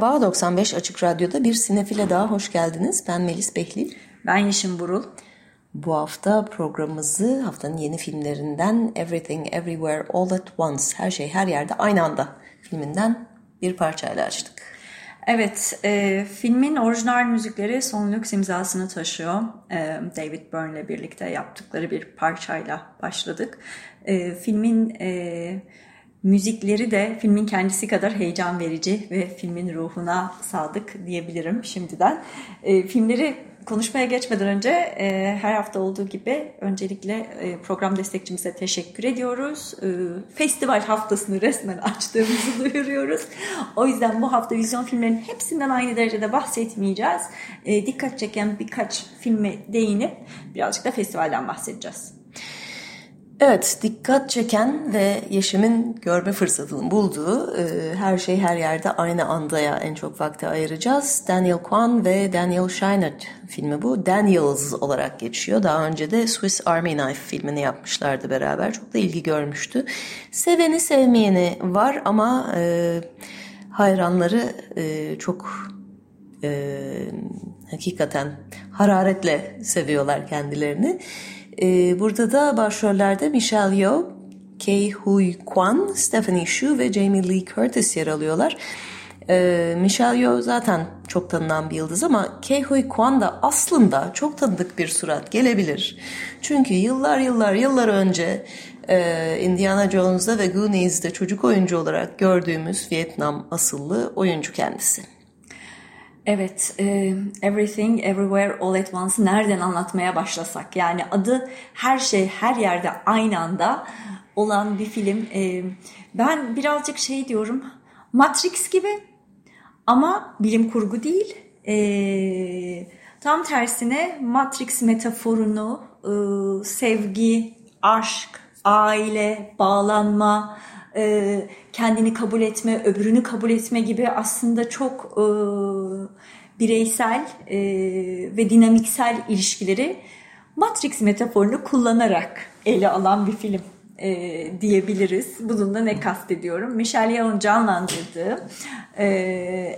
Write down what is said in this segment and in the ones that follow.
Merhaba, 95 Açık Radyo'da bir sinefile daha hoş geldiniz. Ben Melis Behlil. Ben Yeşim Burul. Bu hafta programımızı haftanın yeni filmlerinden Everything Everywhere All at Once, Her Şey Her Yerde Aynı Anda filminden bir parçayla açtık. Evet, e, filmin orijinal müzikleri Son Lux imzasını taşıyor. E, David Byrne ile birlikte yaptıkları bir parçayla başladık. E, filmin... E, Müzikleri de filmin kendisi kadar heyecan verici ve filmin ruhuna sadık diyebilirim şimdiden. E, filmleri konuşmaya geçmeden önce e, her hafta olduğu gibi öncelikle e, program destekçimize teşekkür ediyoruz. E, festival haftasını resmen açtığımızı duyuruyoruz. O yüzden bu hafta vizyon filmlerinin hepsinden aynı derecede bahsetmeyeceğiz. E, dikkat çeken birkaç filme değinip birazcık da festivalden bahsedeceğiz. Evet, dikkat çeken ve Yeşim'in görme fırsatını bulduğu e, her şey her yerde aynı andaya en çok vakti ayıracağız. Daniel Kwan ve Daniel Scheinert filmi bu. Daniels olarak geçiyor. Daha önce de Swiss Army Knife filmini yapmışlardı beraber. Çok da ilgi görmüştü. Seveni sevmeyeni var ama e, hayranları e, çok e, hakikaten hararetle seviyorlar kendilerini. Ee, burada da başrollerde Michelle Yeoh, Kei Hui Kwan, Stephanie Shu ve Jamie Lee Curtis yer alıyorlar. Ee, Michelle Yeoh zaten çok tanınan bir yıldız ama Kei Hui Kwan da aslında çok tanıdık bir surat gelebilir. Çünkü yıllar yıllar yıllar önce e, Indiana Jones'da ve Goonies'de çocuk oyuncu olarak gördüğümüz Vietnam asıllı oyuncu kendisi. Evet, e, Everything Everywhere All at Once nereden anlatmaya başlasak? Yani adı her şey her yerde aynı anda olan bir film. E, ben birazcık şey diyorum, Matrix gibi ama bilim kurgu değil. E, tam tersine Matrix metaforunu e, sevgi, aşk, aile, bağlanma, e, kendini kabul etme, öbürünü kabul etme gibi aslında çok e, bireysel e, ve dinamiksel ilişkileri Matrix metaforunu kullanarak ele alan bir film e, diyebiliriz. Bununla ne kastediyorum? Michelle Yeoh'un canlandırdığı e,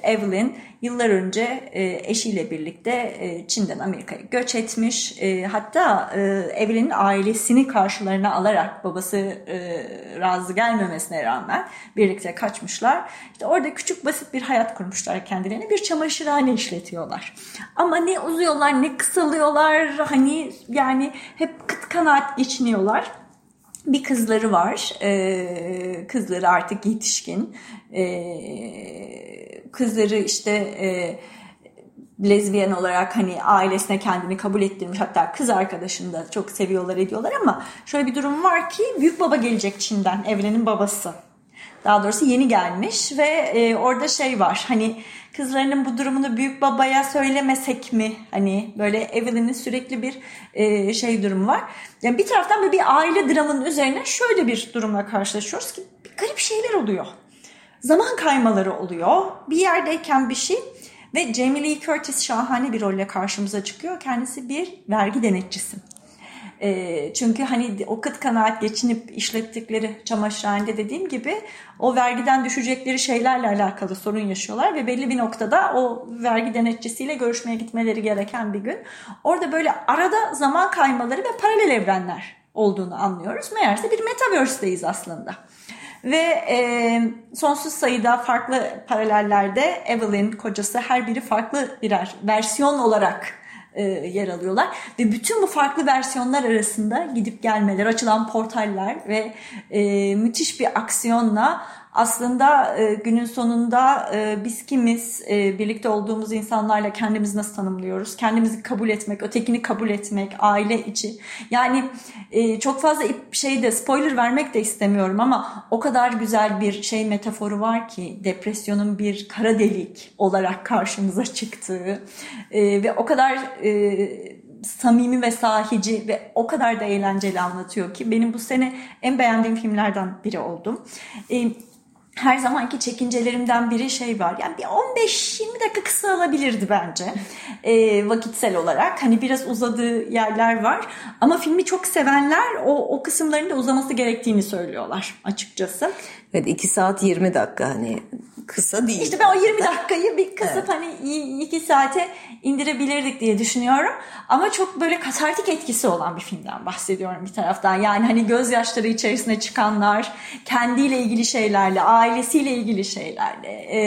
Evelyn yıllar önce e, eşiyle birlikte e, Çin'den Amerika'ya göç etmiş. E, hatta e, Evelyn'in ailesini karşılarına alarak babası e, razı gelmemesine rağmen birlikte kaçmışlar. İşte orada küçük basit bir hayat kurmuşlar kendilerine. Bir çamaşırhane işletiyorlar. Ama ne uzuyorlar ne kısalıyorlar. Hani yani hep kıt kanaat geçiniyorlar bir kızları var. Ee, kızları artık yetişkin. Ee, kızları işte e, lezbiyen olarak hani ailesine kendini kabul ettirmiş hatta kız arkadaşını da çok seviyorlar ediyorlar ama şöyle bir durum var ki büyük baba gelecek Çin'den evrenin babası. Daha doğrusu yeni gelmiş ve e, orada şey var hani kızlarının bu durumunu büyük babaya söylemesek mi? Hani böyle Evelyn'in sürekli bir e, şey durumu var. Yani bir taraftan böyle bir aile dramının üzerine şöyle bir durumla karşılaşıyoruz ki garip şeyler oluyor. Zaman kaymaları oluyor. Bir yerdeyken bir şey ve Jamie Lee Curtis şahane bir rolle karşımıza çıkıyor. Kendisi bir vergi denetçisi. E, çünkü hani o kıt kanaat geçinip işlettikleri çamaşırhanede dediğim gibi o vergiden düşecekleri şeylerle alakalı sorun yaşıyorlar ve belli bir noktada o vergi denetçisiyle görüşmeye gitmeleri gereken bir gün. Orada böyle arada zaman kaymaları ve paralel evrenler olduğunu anlıyoruz. Meğerse bir metaverse'deyiz aslında. Ve e, sonsuz sayıda farklı paralellerde Evelyn kocası her biri farklı birer versiyon olarak e, yer alıyorlar. Ve bütün bu farklı versiyonlar arasında gidip gelmeler, açılan portaller ve e, müthiş bir aksiyonla aslında e, günün sonunda e, biz kimiz, e, birlikte olduğumuz insanlarla kendimizi nasıl tanımlıyoruz? Kendimizi kabul etmek, ötekini kabul etmek, aile içi. Yani e, çok fazla şeyde spoiler vermek de istemiyorum ama o kadar güzel bir şey metaforu var ki depresyonun bir kara delik olarak karşımıza çıktığı e, ve o kadar e, samimi ve sahici ve o kadar da eğlenceli anlatıyor ki benim bu sene en beğendiğim filmlerden biri oldum. E, her zamanki çekincelerimden biri şey var. Yani bir 15-20 dakika kısa alabilirdi bence e, vakitsel olarak. Hani biraz uzadığı yerler var. Ama filmi çok sevenler o, o kısımların da uzaması gerektiğini söylüyorlar açıkçası. Evet 2 saat 20 dakika hani kısa değil. İşte ben o 20 dakikayı bir kısıp evet. hani 2 saate indirebilirdik diye düşünüyorum. Ama çok böyle katartik etkisi olan bir filmden bahsediyorum bir taraftan. Yani hani gözyaşları içerisine çıkanlar, kendiyle ilgili şeylerle, ailesiyle ilgili şeylerle, e,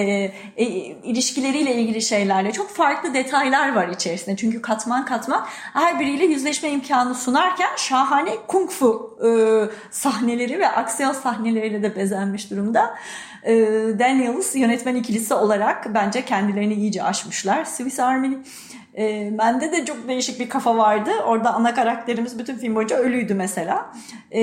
e, ilişkileriyle ilgili şeylerle çok farklı detaylar var içerisinde. Çünkü katman katman her biriyle yüzleşme imkanı sunarken şahane kung fu e, sahneleri ve aksiyon sahneleriyle de bezenmiş durumda. E, Daniels yönetmen ikilisi olarak bence kendilerini iyice aşmışlar. Swiss Army e, bende de çok değişik bir kafa vardı. Orada ana karakterimiz bütün film boyunca ölüydü mesela. E,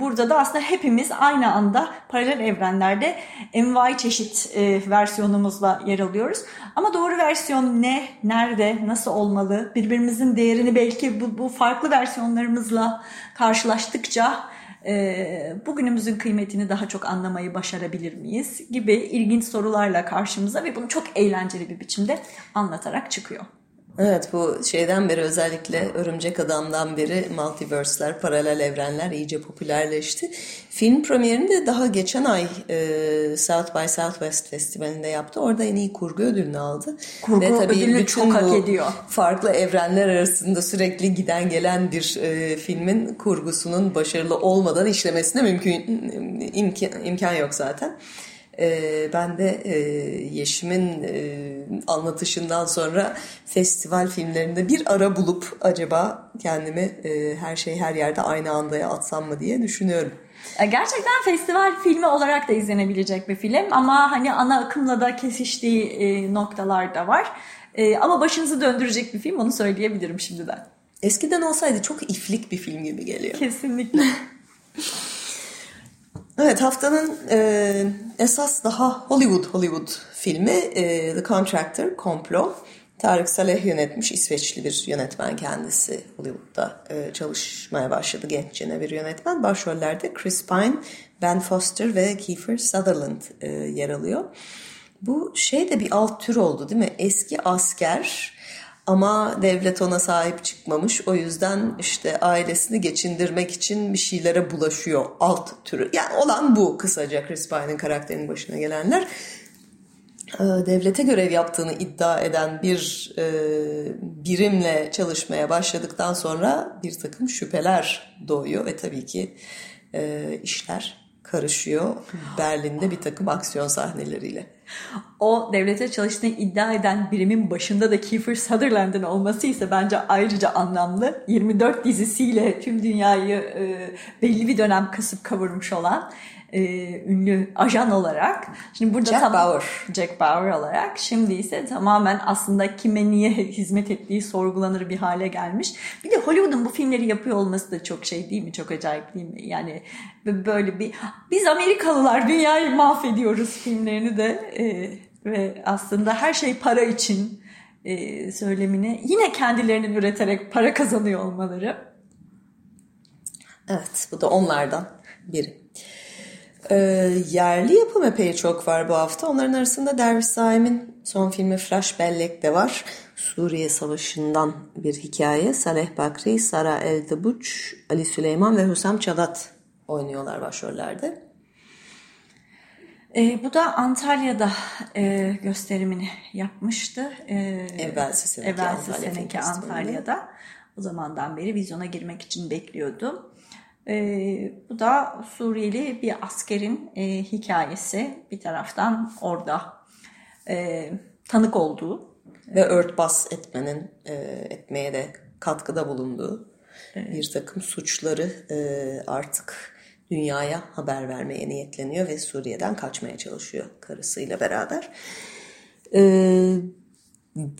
burada da aslında hepimiz aynı anda paralel evrenlerde envai çeşit e, versiyonumuzla yer alıyoruz. Ama doğru versiyon ne, nerede, nasıl olmalı? Birbirimizin değerini belki bu, bu farklı versiyonlarımızla karşılaştıkça e, bugünümüzün kıymetini daha çok anlamayı başarabilir miyiz gibi ilginç sorularla karşımıza ve bunu çok eğlenceli bir biçimde anlatarak çıkıyor. Evet bu şeyden beri özellikle Örümcek Adam'dan beri multiverse'ler, paralel evrenler iyice popülerleşti. Film premierini de daha geçen ay e, South by Southwest Festivali'nde yaptı. Orada en iyi kurgu ödülünü aldı. Kurgu Ve tabii ödülünü çok hak ediyor. Farklı evrenler arasında sürekli giden gelen bir e, filmin kurgusunun başarılı olmadan işlemesine mümkün imkan, imkan yok zaten. E, ben de e, Yeşim'in e, anlatışından sonra festival filmlerinde bir ara bulup acaba kendimi e, her şey her yerde aynı andaya atsam mı diye düşünüyorum. Gerçekten festival filmi olarak da izlenebilecek bir film ama hani ana akımla da kesiştiği e, noktalar da var. E, ama başınızı döndürecek bir film onu söyleyebilirim şimdiden. Eskiden olsaydı çok iflik bir film gibi geliyor. Kesinlikle. Evet haftanın e, esas daha Hollywood Hollywood filmi e, The Contractor, Komplo. Tarık Saleh yönetmiş İsveçli bir yönetmen kendisi Hollywood'da e, çalışmaya başladı genççene bir yönetmen. Başrollerde Chris Pine, Ben Foster ve Kiefer Sutherland e, yer alıyor. Bu şey de bir alt tür oldu değil mi? Eski asker ama devlet ona sahip çıkmamış. O yüzden işte ailesini geçindirmek için bir şeylere bulaşıyor alt türü. Yani olan bu kısaca Chris Pine'ın karakterinin başına gelenler. Ee, devlete görev yaptığını iddia eden bir e, birimle çalışmaya başladıktan sonra bir takım şüpheler doğuyor ve tabii ki e, işler karışıyor Berlin'de bir takım aksiyon sahneleriyle. O devlete çalıştığını iddia eden birimin başında da Kiefer Sutherland'ın olması ise bence ayrıca anlamlı. 24 dizisiyle tüm dünyayı e, belli bir dönem kasıp kavurmuş olan e, ünlü ajan olarak. Şimdi burada Jack tam, Bauer. Jack Bauer olarak. Şimdi ise tamamen aslında kime niye hizmet ettiği sorgulanır bir hale gelmiş. Bir de Hollywood'un bu filmleri yapıyor olması da çok şey değil mi? Çok acayip değil mi? Yani böyle bir biz Amerikalılar dünyayı mahvediyoruz filmlerini de e, ve aslında her şey para için e, söylemini yine kendilerinin üreterek para kazanıyor olmaları. Evet bu da onlardan biri. E, yerli yapım epey çok var bu hafta. Onların arasında Derviş Saim'in son filmi Flash Bellek de var. Suriye Savaşı'ndan bir hikaye. Saleh Bakri, Sara Eldebuç, Ali Süleyman ve Hüsam Çadat oynuyorlar başrollerde. E, bu da Antalya'da e, gösterimini yapmıştı. E, evvelsi seneki, evvelsi Antalya seneki Antalya'da. O zamandan beri vizyona girmek için bekliyordu. E, bu da Suriyeli bir askerin e, hikayesi. Bir taraftan orada e, tanık olduğu. Ve örtbas etmenin, e, etmeye de katkıda bulunduğu evet. bir takım suçları e, artık dünyaya haber vermeye niyetleniyor ve Suriye'den kaçmaya çalışıyor karısıyla beraber. Ee,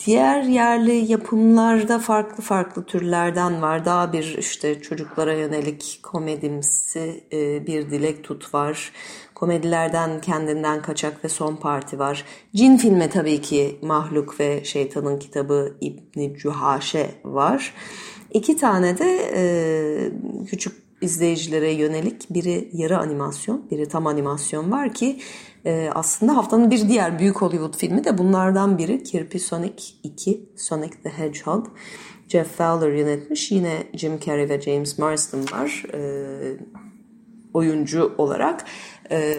diğer yerli yapımlarda farklı farklı türlerden var. Daha bir işte çocuklara yönelik komedimsi e, bir dilek tut var. Komedilerden kendinden kaçak ve son parti var. Cin filmi tabii ki Mahluk ve Şeytanın Kitabı İbni Cühaşe var. İki tane de e, küçük izleyicilere yönelik biri yarı animasyon, biri tam animasyon var ki e, aslında haftanın bir diğer büyük Hollywood filmi de bunlardan biri Kirpi Sonic 2, Sonic the Hedgehog. Jeff Fowler yönetmiş. Yine Jim Carrey ve James Marsden var e, oyuncu olarak. E,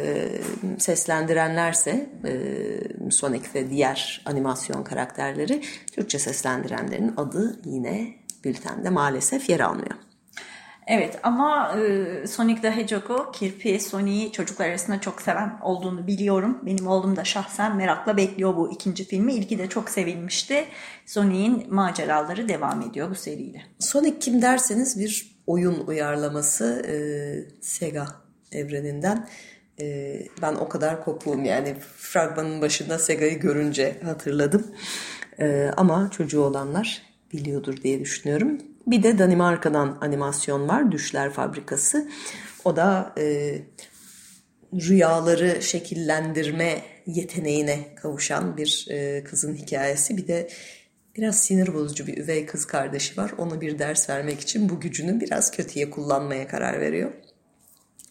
seslendirenlerse e, Sonic ve diğer animasyon karakterleri Türkçe seslendirenlerin adı yine bültende maalesef yer almıyor. Evet ama e, Sonic the Hedgehog'u, Kirpi Sonic'i çocuklar arasında çok seven olduğunu biliyorum. Benim oğlum da şahsen merakla bekliyor bu ikinci filmi. İlki de çok sevilmişti. Sonic'in maceraları devam ediyor bu seriyle. Sonic kim derseniz bir oyun uyarlaması e, Sega evreninden. E, ben o kadar kopluğum yani fragmanın başında Sega'yı görünce hatırladım. E, ama çocuğu olanlar biliyordur diye düşünüyorum. Bir de Danimarka'dan animasyon var. Düşler Fabrikası. O da e, rüyaları şekillendirme yeteneğine kavuşan bir e, kızın hikayesi. Bir de biraz sinir bozucu bir üvey kız kardeşi var. Ona bir ders vermek için bu gücünü biraz kötüye kullanmaya karar veriyor.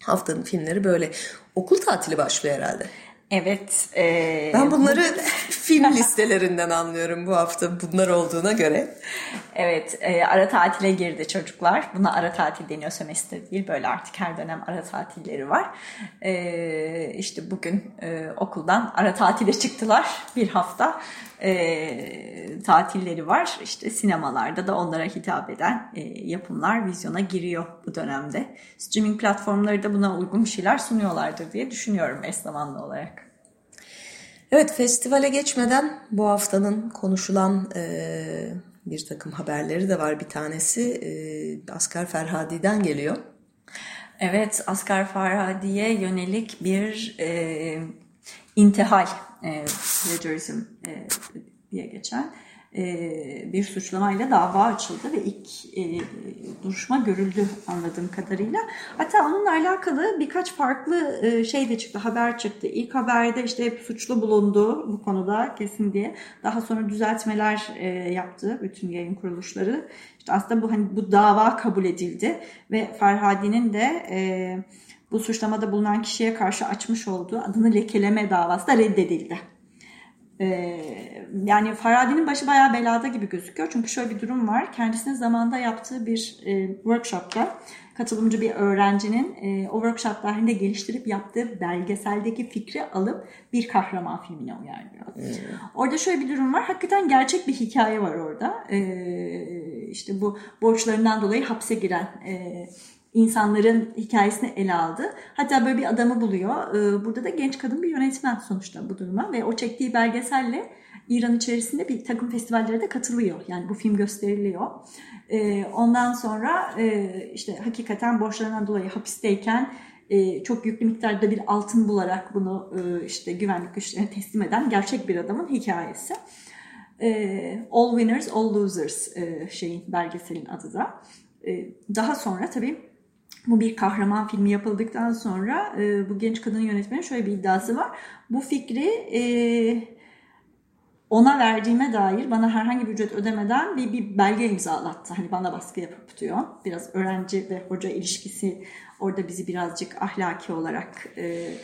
Haftanın filmleri böyle. Okul tatili başlıyor herhalde. Evet. E, ben bunları film listelerinden anlıyorum bu hafta bunlar olduğuna göre. Evet e, ara tatile girdi çocuklar. Buna ara tatil deniyor sömestr değil. Böyle artık her dönem ara tatilleri var. E, işte bugün e, okuldan ara tatile çıktılar bir hafta. E, tatilleri var. İşte sinemalarda da onlara hitap eden e, yapımlar vizyona giriyor bu dönemde. Streaming platformları da buna uygun şeyler sunuyorlardır diye düşünüyorum eş zamanlı olarak. Evet festivale geçmeden bu haftanın konuşulan e, bir takım haberleri de var. Bir tanesi e, Asgar Ferhadi'den geliyor. Evet Asgar Ferhadi'ye yönelik bir e, intihal e, plagiarism e, diye geçen bir suçlamayla dava açıldı ve ilk e, duruşma görüldü anladığım kadarıyla. Hatta onunla alakalı birkaç farklı e, şey de çıktı, haber çıktı. İlk haberde işte hep suçlu bulundu bu konuda kesin diye. Daha sonra düzeltmeler yaptı bütün yayın kuruluşları. İşte aslında bu hani bu dava kabul edildi ve Ferhadi'nin de bu suçlamada bulunan kişiye karşı açmış olduğu adını lekeleme davası da reddedildi. Ee, yani Farabi'nin başı bayağı belada gibi gözüküyor. Çünkü şöyle bir durum var. Kendisinin zamanda yaptığı bir e, workshopta katılımcı bir öğrencinin e, o workshop dahilinde geliştirip yaptığı belgeseldeki fikri alıp bir kahraman filmine uyarlıyor. Hmm. Orada şöyle bir durum var. Hakikaten gerçek bir hikaye var orada. E, işte bu borçlarından dolayı hapse giren e, insanların hikayesini ele aldı. Hatta böyle bir adamı buluyor. Ee, burada da genç kadın bir yönetmen sonuçta bu duruma ve o çektiği belgeselle İran içerisinde bir takım festivallere de katılıyor. Yani bu film gösteriliyor. Ee, ondan sonra e, işte hakikaten borçlarından dolayı hapisteyken e, çok yüklü miktarda bir altın bularak bunu e, işte güvenlik güçlerine teslim eden gerçek bir adamın hikayesi. All Winners, All Losers şeyin belgeselin adı da. Daha sonra tabii bu bir kahraman filmi yapıldıktan sonra e, bu genç kadının yönetmenin şöyle bir iddiası var. Bu fikri e, ona verdiğime dair bana herhangi bir ücret ödemeden bir, bir belge imzalattı. Hani bana baskı yapıp diyor. Biraz öğrenci ve hoca ilişkisi orada bizi birazcık ahlaki olarak e,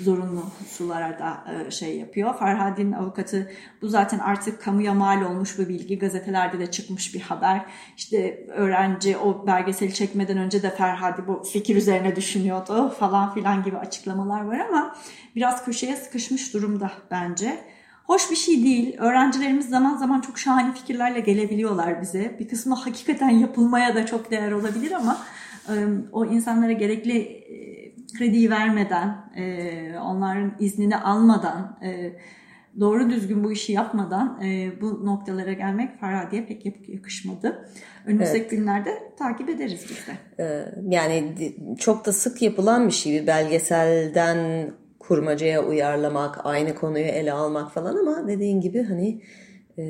zorunlu sulara e, şey yapıyor. Farhadi'nin avukatı bu zaten artık kamuya mal olmuş bir bilgi. Gazetelerde de çıkmış bir haber. İşte öğrenci o belgeseli çekmeden önce de Ferhadi bu fikir üzerine düşünüyordu falan filan gibi açıklamalar var ama biraz köşeye sıkışmış durumda bence. Hoş bir şey değil. Öğrencilerimiz zaman zaman çok şahane fikirlerle gelebiliyorlar bize. Bir kısmı hakikaten yapılmaya da çok değer olabilir ama o insanlara gerekli krediyi vermeden, onların iznini almadan doğru düzgün bu işi yapmadan bu noktalara gelmek Farhadi'ye pek yakışmadı. Önümüzdeki evet. günlerde takip ederiz biz de. Yani çok da sık yapılan bir şey. Bir belgeselden kurmacaya uyarlamak, aynı konuyu ele almak falan ama dediğin gibi hani e,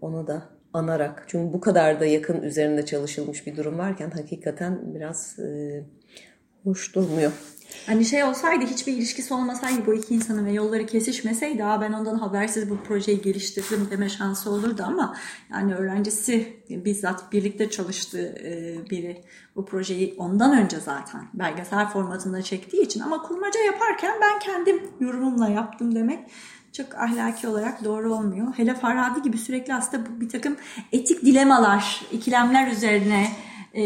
onu da anarak. Çünkü bu kadar da yakın üzerinde çalışılmış bir durum varken hakikaten biraz e, hoş durmuyor. Hani şey olsaydı hiçbir ilişkisi olmasaydı bu iki insanın ve yolları kesişmeseydi Aa, ben ondan habersiz bu projeyi geliştirdim deme şansı olurdu ama yani öğrencisi bizzat birlikte çalıştığı e, biri bu projeyi ondan önce zaten belgesel formatında çektiği için ama kurmaca yaparken ben kendim yorumumla yaptım demek çok ahlaki olarak doğru olmuyor. Hele Farhadi gibi sürekli aslında bir takım etik dilemalar, ikilemler üzerine e,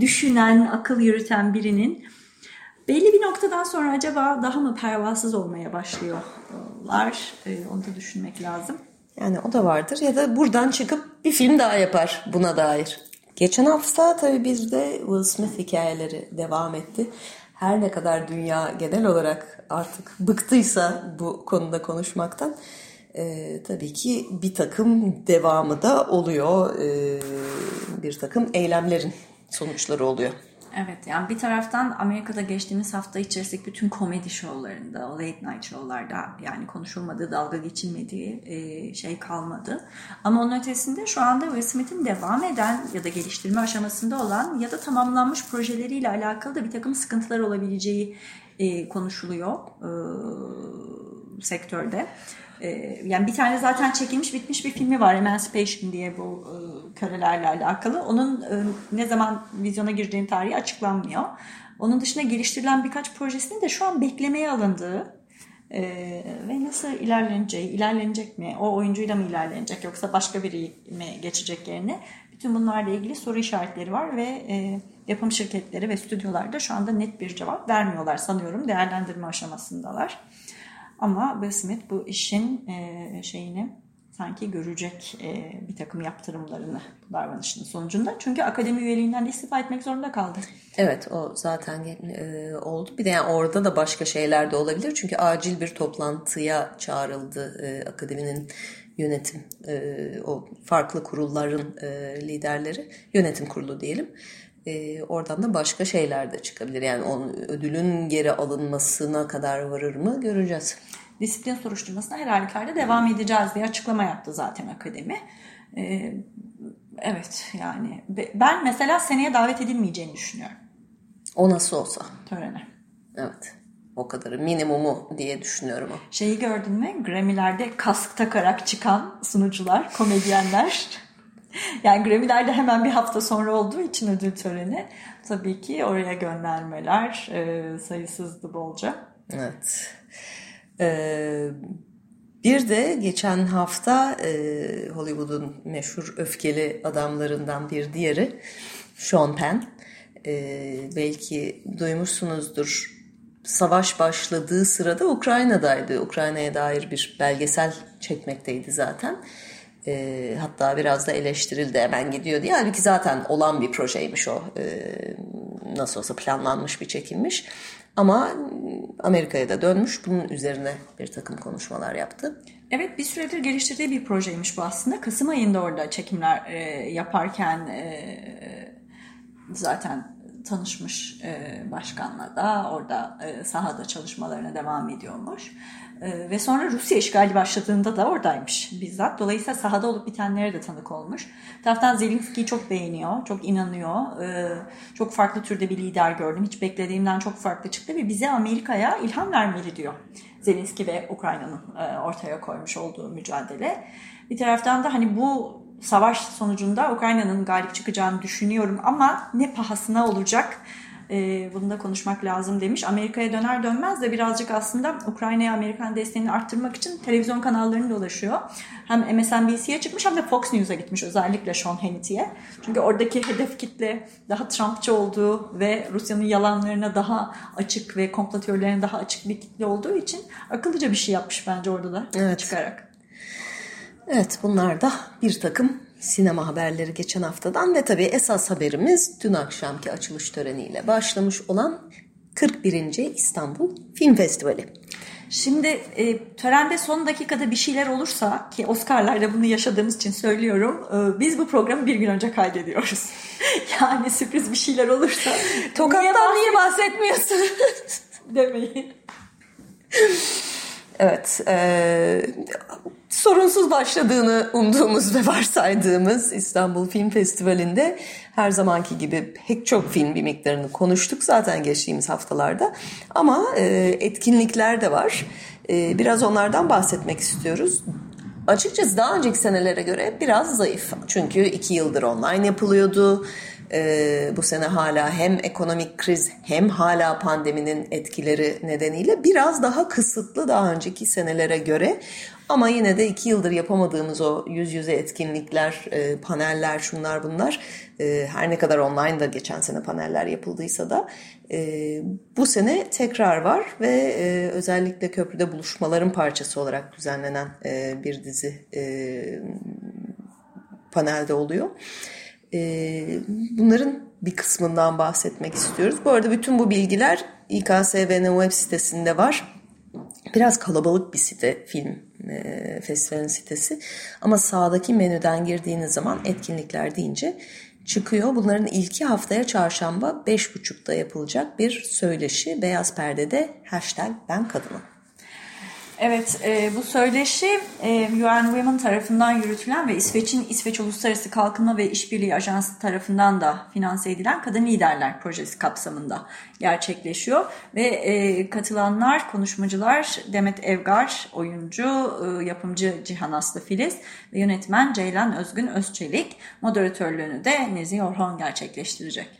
düşünen, akıl yürüten birinin belli bir noktadan sonra acaba daha mı pervasız olmaya başlıyorlar? E, onu da düşünmek lazım. Yani o da vardır ya da buradan çıkıp bir film daha yapar buna dair. Geçen hafta tabii bizde Will Smith hikayeleri devam etti. Her ne kadar dünya genel olarak artık bıktıysa bu konuda konuşmaktan e, tabii ki bir takım devamı da oluyor. E, bir takım eylemlerin sonuçları oluyor. Evet yani bir taraftan Amerika'da geçtiğimiz hafta içerisindeki bütün komedi şovlarında, late night şovlarda yani konuşulmadığı, dalga geçilmediği e, şey kalmadı. Ama onun ötesinde şu anda Will Smith'in devam eden ya da geliştirme aşamasında olan ya da tamamlanmış projeleriyle alakalı da bir takım sıkıntılar olabileceği e, konuşuluyor e, sektörde. Ee, yani bir tane zaten çekilmiş bitmiş bir filmi var Emancipation diye bu e, kölelerle alakalı. Onun e, ne zaman vizyona gireceğinin tarihi açıklanmıyor. Onun dışında geliştirilen birkaç projesinin de şu an beklemeye alındığı e, ve nasıl ilerleneceği, ilerlenecek mi, o oyuncuyla mı ilerlenecek yoksa başka biri mi geçecek yerine bütün bunlarla ilgili soru işaretleri var ve yapım şirketleri ve stüdyolar da şu anda net bir cevap vermiyorlar sanıyorum değerlendirme aşamasındalar. Ama Will Smith bu işin e, şeyini sanki görecek e, bir takım yaptırımlarını bu davranışının sonucunda. Çünkü akademi üyeliğinden istifa etmek zorunda kaldı. Evet o zaten e, oldu. Bir de yani orada da başka şeyler de olabilir. Çünkü acil bir toplantıya çağrıldı e, akademinin yönetim, e, o farklı kurulların e, liderleri, yönetim kurulu diyelim e, oradan da başka şeyler de çıkabilir. Yani onun ödülün geri alınmasına kadar varır mı göreceğiz. Disiplin soruşturmasına her halükarda devam edeceğiz diye açıklama yaptı zaten akademi. E, evet yani ben mesela seneye davet edilmeyeceğini düşünüyorum. O nasıl olsa. Törene. Evet. O kadarı minimumu diye düşünüyorum. Şeyi gördün mü? Grammy'lerde kask takarak çıkan sunucular, komedyenler. yani Grammy'lerde hemen bir hafta sonra olduğu için ödül töreni tabii ki oraya göndermeler e, sayısızdı bolca. Evet. Ee, bir de geçen hafta e, Hollywood'un meşhur öfkeli adamlarından bir diğeri Sean Penn. E, belki duymuşsunuzdur. Savaş başladığı sırada Ukrayna'daydı. Ukrayna'ya dair bir belgesel çekmekteydi zaten. E, hatta biraz da eleştirildi hemen gidiyor diye. Halbuki zaten olan bir projeymiş o. E, nasıl olsa planlanmış bir çekilmiş. Ama Amerika'ya da dönmüş. Bunun üzerine bir takım konuşmalar yaptı. Evet bir süredir geliştirdiği bir projeymiş bu aslında. Kasım ayında orada çekimler e, yaparken e, zaten tanışmış e, başkanla da orada e, sahada çalışmalarına devam ediyormuş. Ee, ve sonra Rusya işgali başladığında da oradaymış bizzat. Dolayısıyla sahada olup bitenlere de tanık olmuş. Bir taraftan Zelenski'yi çok beğeniyor, çok inanıyor. Ee, çok farklı türde bir lider gördüm. Hiç beklediğimden çok farklı çıktı ve bize Amerika'ya ilham vermeli diyor. Zelenski ve Ukrayna'nın e, ortaya koymuş olduğu mücadele. Bir taraftan da hani bu savaş sonucunda Ukrayna'nın galip çıkacağını düşünüyorum ama ne pahasına olacak e, bunu da konuşmak lazım demiş. Amerika'ya döner dönmez de birazcık aslında Ukrayna'ya Amerikan desteğini arttırmak için televizyon kanallarını dolaşıyor. Hem MSNBC'ye çıkmış hem de Fox News'a gitmiş özellikle Sean Hannity'ye. Çünkü oradaki hedef kitle daha Trumpçı olduğu ve Rusya'nın yalanlarına daha açık ve komplo teorilerine daha açık bir kitle olduğu için akıllıca bir şey yapmış bence orada da evet. çıkarak. Evet bunlar da bir takım sinema haberleri geçen haftadan ve tabii esas haberimiz dün akşamki açılış töreniyle başlamış olan 41. İstanbul Film Festivali. Şimdi e, törende son dakikada bir şeyler olursa ki Oscar'larda bunu yaşadığımız için söylüyorum. E, biz bu programı bir gün önce kaydediyoruz. yani sürpriz bir şeyler olursa. Tokat'tan niye bahsetmiyorsun? demeyin. Evet, e, sorunsuz başladığını umduğumuz ve varsaydığımız İstanbul Film Festivali'nde her zamanki gibi pek çok film bir miktarını konuştuk zaten geçtiğimiz haftalarda. Ama e, etkinlikler de var. E, biraz onlardan bahsetmek istiyoruz. Açıkçası daha önceki senelere göre biraz zayıf. Çünkü iki yıldır online yapılıyordu. Ee, bu sene hala hem ekonomik kriz hem hala pandeminin etkileri nedeniyle biraz daha kısıtlı daha önceki senelere göre. Ama yine de iki yıldır yapamadığımız o yüz yüze etkinlikler, e, paneller, şunlar bunlar e, her ne kadar online da geçen sene paneller yapıldıysa da e, bu sene tekrar var ve e, özellikle köprüde buluşmaların parçası olarak düzenlenen e, bir dizi e, panelde oluyor. E, bunların bir kısmından bahsetmek istiyoruz. Bu arada bütün bu bilgiler İKSV'nin web sitesinde var. Biraz kalabalık bir site film e, festivalin sitesi ama sağdaki menüden girdiğiniz zaman etkinlikler deyince çıkıyor. Bunların ilki haftaya çarşamba 5.30'da yapılacak bir söyleşi Beyaz Perde'de hashtag ben kadınım. Evet, e, bu söyleşi e, UN Women tarafından yürütülen ve İsveç'in İsveç Uluslararası Kalkınma ve İşbirliği Ajansı tarafından da finanse edilen Kadın Liderler Projesi kapsamında gerçekleşiyor. Ve e, katılanlar, konuşmacılar Demet Evgar, oyuncu, e, yapımcı Cihan Aslı Filiz ve yönetmen Ceylan Özgün Özçelik, moderatörlüğünü de Nezih Orhan gerçekleştirecek.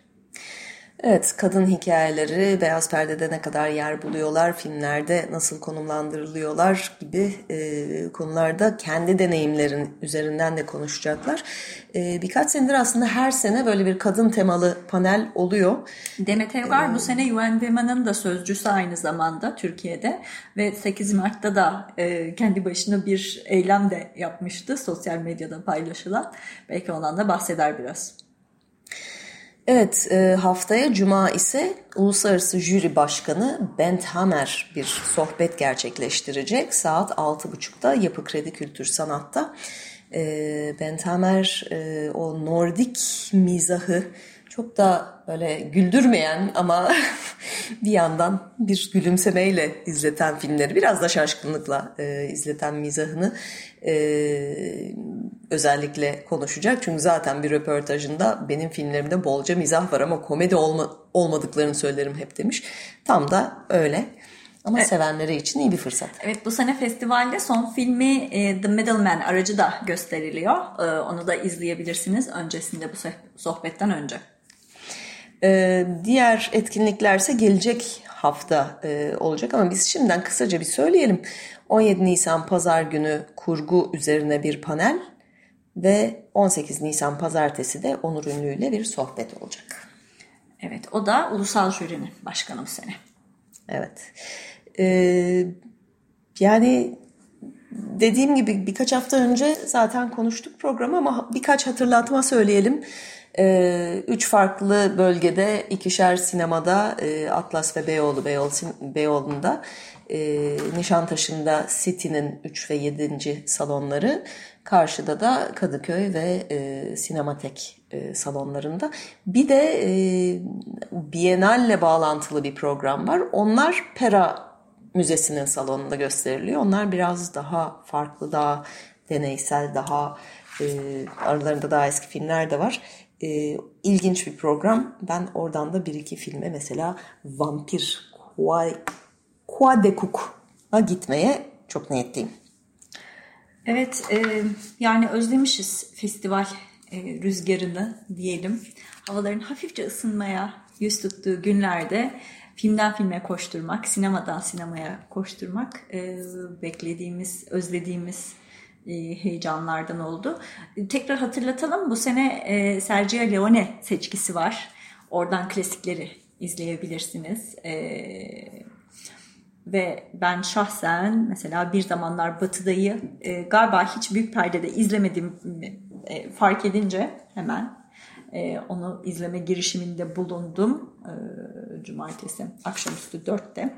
Evet, kadın hikayeleri beyaz perdede ne kadar yer buluyorlar, filmlerde nasıl konumlandırılıyorlar gibi e, konularda kendi deneyimlerin üzerinden de konuşacaklar. E, birkaç senedir aslında her sene böyle bir kadın temalı panel oluyor. Demet Evgar ee, bu sene UN Women'ın da sözcüsü aynı zamanda Türkiye'de ve 8 Mart'ta da e, kendi başına bir eylem de yapmıştı sosyal medyada paylaşılan. Belki ondan da bahseder biraz. Evet e, haftaya Cuma ise Uluslararası Jüri Başkanı Bent Hamer bir sohbet gerçekleştirecek. Saat 6.30'da Yapı Kredi Kültür Sanat'ta. E, Bent Hamer e, o Nordik mizahı çok da böyle güldürmeyen ama bir yandan bir gülümsemeyle izleten filmleri biraz da şaşkınlıkla e, izleten mizahını e, özellikle konuşacak. Çünkü zaten bir röportajında benim filmlerimde bolca mizah var ama komedi olma, olmadıklarını söylerim hep demiş. Tam da öyle. Ama evet. sevenleri için iyi bir fırsat. Evet bu sene festivalde son filmi e, The Middleman aracı da gösteriliyor. E, onu da izleyebilirsiniz öncesinde bu sohbetten önce. Ee, diğer etkinliklerse gelecek hafta e, olacak ama biz şimdiden kısaca bir söyleyelim. 17 Nisan Pazar günü kurgu üzerine bir panel ve 18 Nisan Pazartesi de Onur Ünlü ile bir sohbet olacak. Evet o da Ulusal Jürinin başkanı bu sene. Evet. Ee, yani dediğim gibi birkaç hafta önce zaten konuştuk programı ama birkaç hatırlatma söyleyelim. E, üç farklı bölgede ikişer sinemada e, Atlas ve Beyoğlu, Beyoğlu Beyoğlu'nda e, Nişantaşı'nda City'nin 3 ve 7. salonları karşıda da Kadıköy ve e, Sinematek salonlarında. Bir de Biennale bağlantılı bir program var. Onlar Pera Müzesi'nin salonunda gösteriliyor. Onlar biraz daha farklı, daha deneysel, daha e, aralarında daha eski filmler de var e, ilginç bir program. Ben oradan da bir iki filme mesela Vampir Kuadekuk'a gitmeye çok niyetliyim. Evet e, yani özlemişiz festival e, rüzgarını diyelim. Havaların hafifçe ısınmaya yüz tuttuğu günlerde filmden filme koşturmak, sinemadan sinemaya koşturmak e, beklediğimiz, özlediğimiz e, heyecanlardan oldu. Tekrar hatırlatalım bu sene e, Sergio Leone seçkisi var. Oradan klasikleri izleyebilirsiniz. E, ve ben şahsen mesela bir zamanlar Batı'dayı e, galiba hiç büyük perdede izlemedim e, fark edince hemen e, onu izleme girişiminde bulundum e, cumartesi akşamüstü dörtte.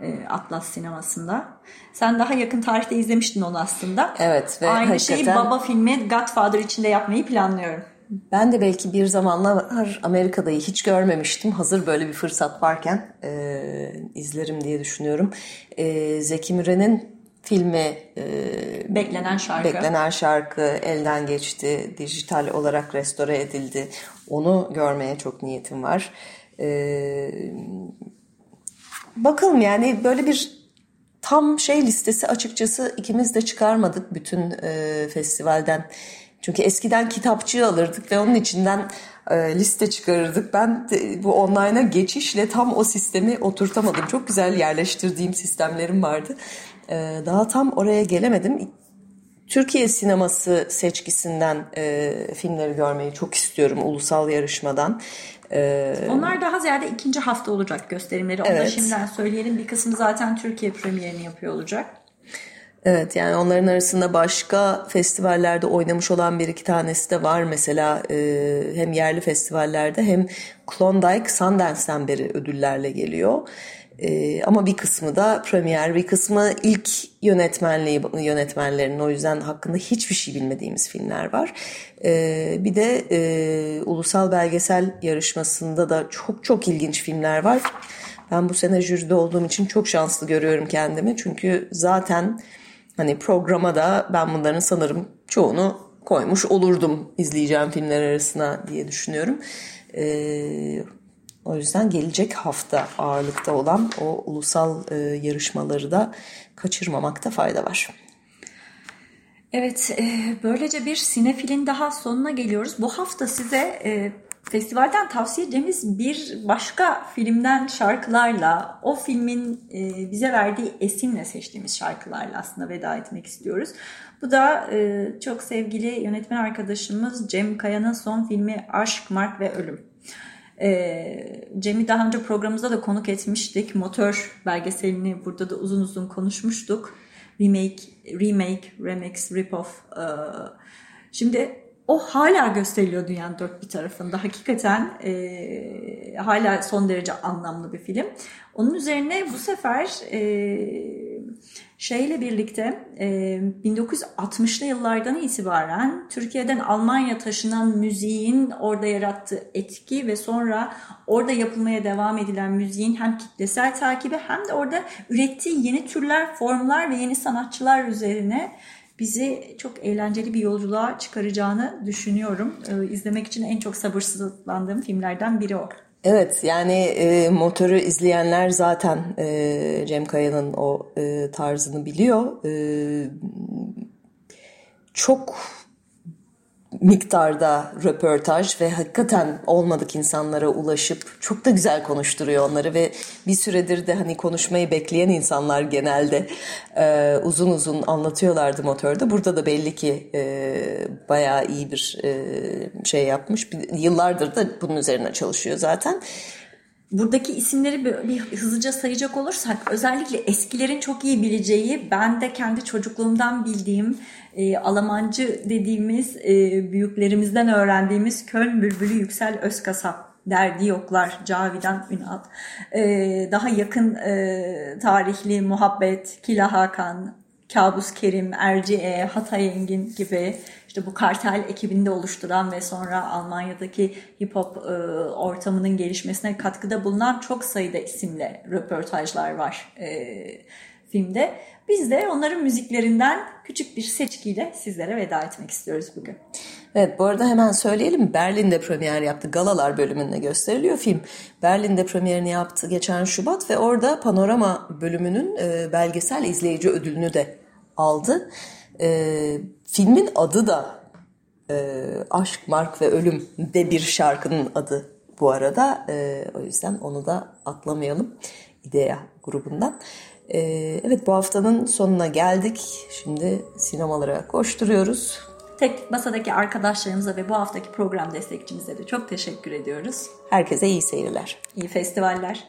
e, Atlas sinemasında. Sen daha yakın tarihte izlemiştin onu aslında. Evet. Ve Aynı şeyi Baba filmi Godfather içinde yapmayı planlıyorum. Ben de belki bir zamanlar Amerika'dayı hiç görmemiştim. Hazır böyle bir fırsat varken e, izlerim diye düşünüyorum. E, Zeki Müren'in filmi e, Beklenen Şarkı Beklenen Şarkı elden geçti. Dijital olarak restore edildi. Onu görmeye çok niyetim var. E, bakalım yani böyle bir tam şey listesi açıkçası ikimiz de çıkarmadık bütün e, festivalden. Çünkü eskiden kitapçığı alırdık ve onun içinden e, liste çıkarırdık. Ben de, bu online'a geçişle tam o sistemi oturtamadım. Çok güzel yerleştirdiğim sistemlerim vardı. E, daha tam oraya gelemedim. Türkiye sineması seçkisinden e, filmleri görmeyi çok istiyorum ulusal yarışmadan. E, Onlar daha ziyade ikinci hafta olacak gösterimleri. Onu evet. da şimdiden söyleyelim. Bir kısmı zaten Türkiye premierini yapıyor olacak. Evet yani onların arasında başka festivallerde oynamış olan bir iki tanesi de var. Mesela e, hem yerli festivallerde hem Klondike Sundance'den beri ödüllerle geliyor. E, ama bir kısmı da premier, bir kısmı ilk yönetmenliği yönetmenlerinin o yüzden hakkında hiçbir şey bilmediğimiz filmler var. E, bir de e, ulusal belgesel yarışmasında da çok çok ilginç filmler var. Ben bu sene jüride olduğum için çok şanslı görüyorum kendimi. Çünkü zaten Hani programa da ben bunların sanırım çoğunu koymuş olurdum izleyeceğim filmler arasına diye düşünüyorum. Ee, o yüzden gelecek hafta ağırlıkta olan o ulusal e, yarışmaları da kaçırmamakta fayda var. Evet, e, böylece bir sinefilin daha sonuna geliyoruz. Bu hafta size e, festivalden tavsiye edeceğimiz bir başka filmden şarkılarla, o filmin e, bize verdiği esinle seçtiğimiz şarkılarla aslında veda etmek istiyoruz. Bu da e, çok sevgili yönetmen arkadaşımız Cem Kaya'nın son filmi Aşk, Mark ve Ölüm. E, Cem'i daha önce programımızda da konuk etmiştik. Motor belgeselini burada da uzun uzun konuşmuştuk. Remake, remake, remix, rip-off. E, şimdi o hala gösteriliyor dünyanın dört bir tarafında. Hakikaten e, hala son derece anlamlı bir film. Onun üzerine bu sefer e, şeyle birlikte e, 1960'lı yıllardan itibaren Türkiye'den Almanya taşınan müziğin orada yarattığı etki ve sonra orada yapılmaya devam edilen müziğin hem kitlesel takibi hem de orada ürettiği yeni türler, formlar ve yeni sanatçılar üzerine bizi çok eğlenceli bir yolculuğa çıkaracağını düşünüyorum. Ee, izlemek için en çok sabırsızlandığım filmlerden biri o. Evet yani e, motoru izleyenler zaten e, Cem Kaya'nın o e, tarzını biliyor. E, çok miktarda röportaj ve hakikaten olmadık insanlara ulaşıp çok da güzel konuşturuyor onları ve bir süredir de hani konuşmayı bekleyen insanlar genelde e, uzun uzun anlatıyorlardı motorda. Burada da belli ki e, bayağı iyi bir e, şey yapmış. Yıllardır da bunun üzerine çalışıyor zaten. Buradaki isimleri bir, bir hızlıca sayacak olursak özellikle eskilerin çok iyi bileceği ben de kendi çocukluğumdan bildiğim e, Almancı dediğimiz e, büyüklerimizden öğrendiğimiz Köln Bülbülü Yüksel Özkasap derdi yoklar Cavidan Ünal. E, daha yakın e, tarihli Muhabbet, Kila Hakan, Kabus Kerim, Erciye, Hatay Engin gibi işte bu kartel ekibinde oluşturan ve sonra Almanya'daki hip hop e, ortamının gelişmesine katkıda bulunan çok sayıda isimle röportajlar var e, filmde. Biz de onların müziklerinden küçük bir seçkiyle sizlere veda etmek istiyoruz bugün. Evet bu arada hemen söyleyelim Berlin'de premier yaptı. Galalar bölümünde gösteriliyor film. Berlin'de premierini yaptı geçen Şubat ve orada Panorama bölümünün e, belgesel izleyici ödülünü de aldı. E, filmin adı da e, Aşk, Mark ve Ölüm de bir şarkının adı bu arada. E, o yüzden onu da atlamayalım İdea grubundan. E, evet bu haftanın sonuna geldik. Şimdi sinemalara koşturuyoruz. Tek masadaki arkadaşlarımıza ve bu haftaki program destekçimize de çok teşekkür ediyoruz. Herkese iyi seyirler. İyi festivaller.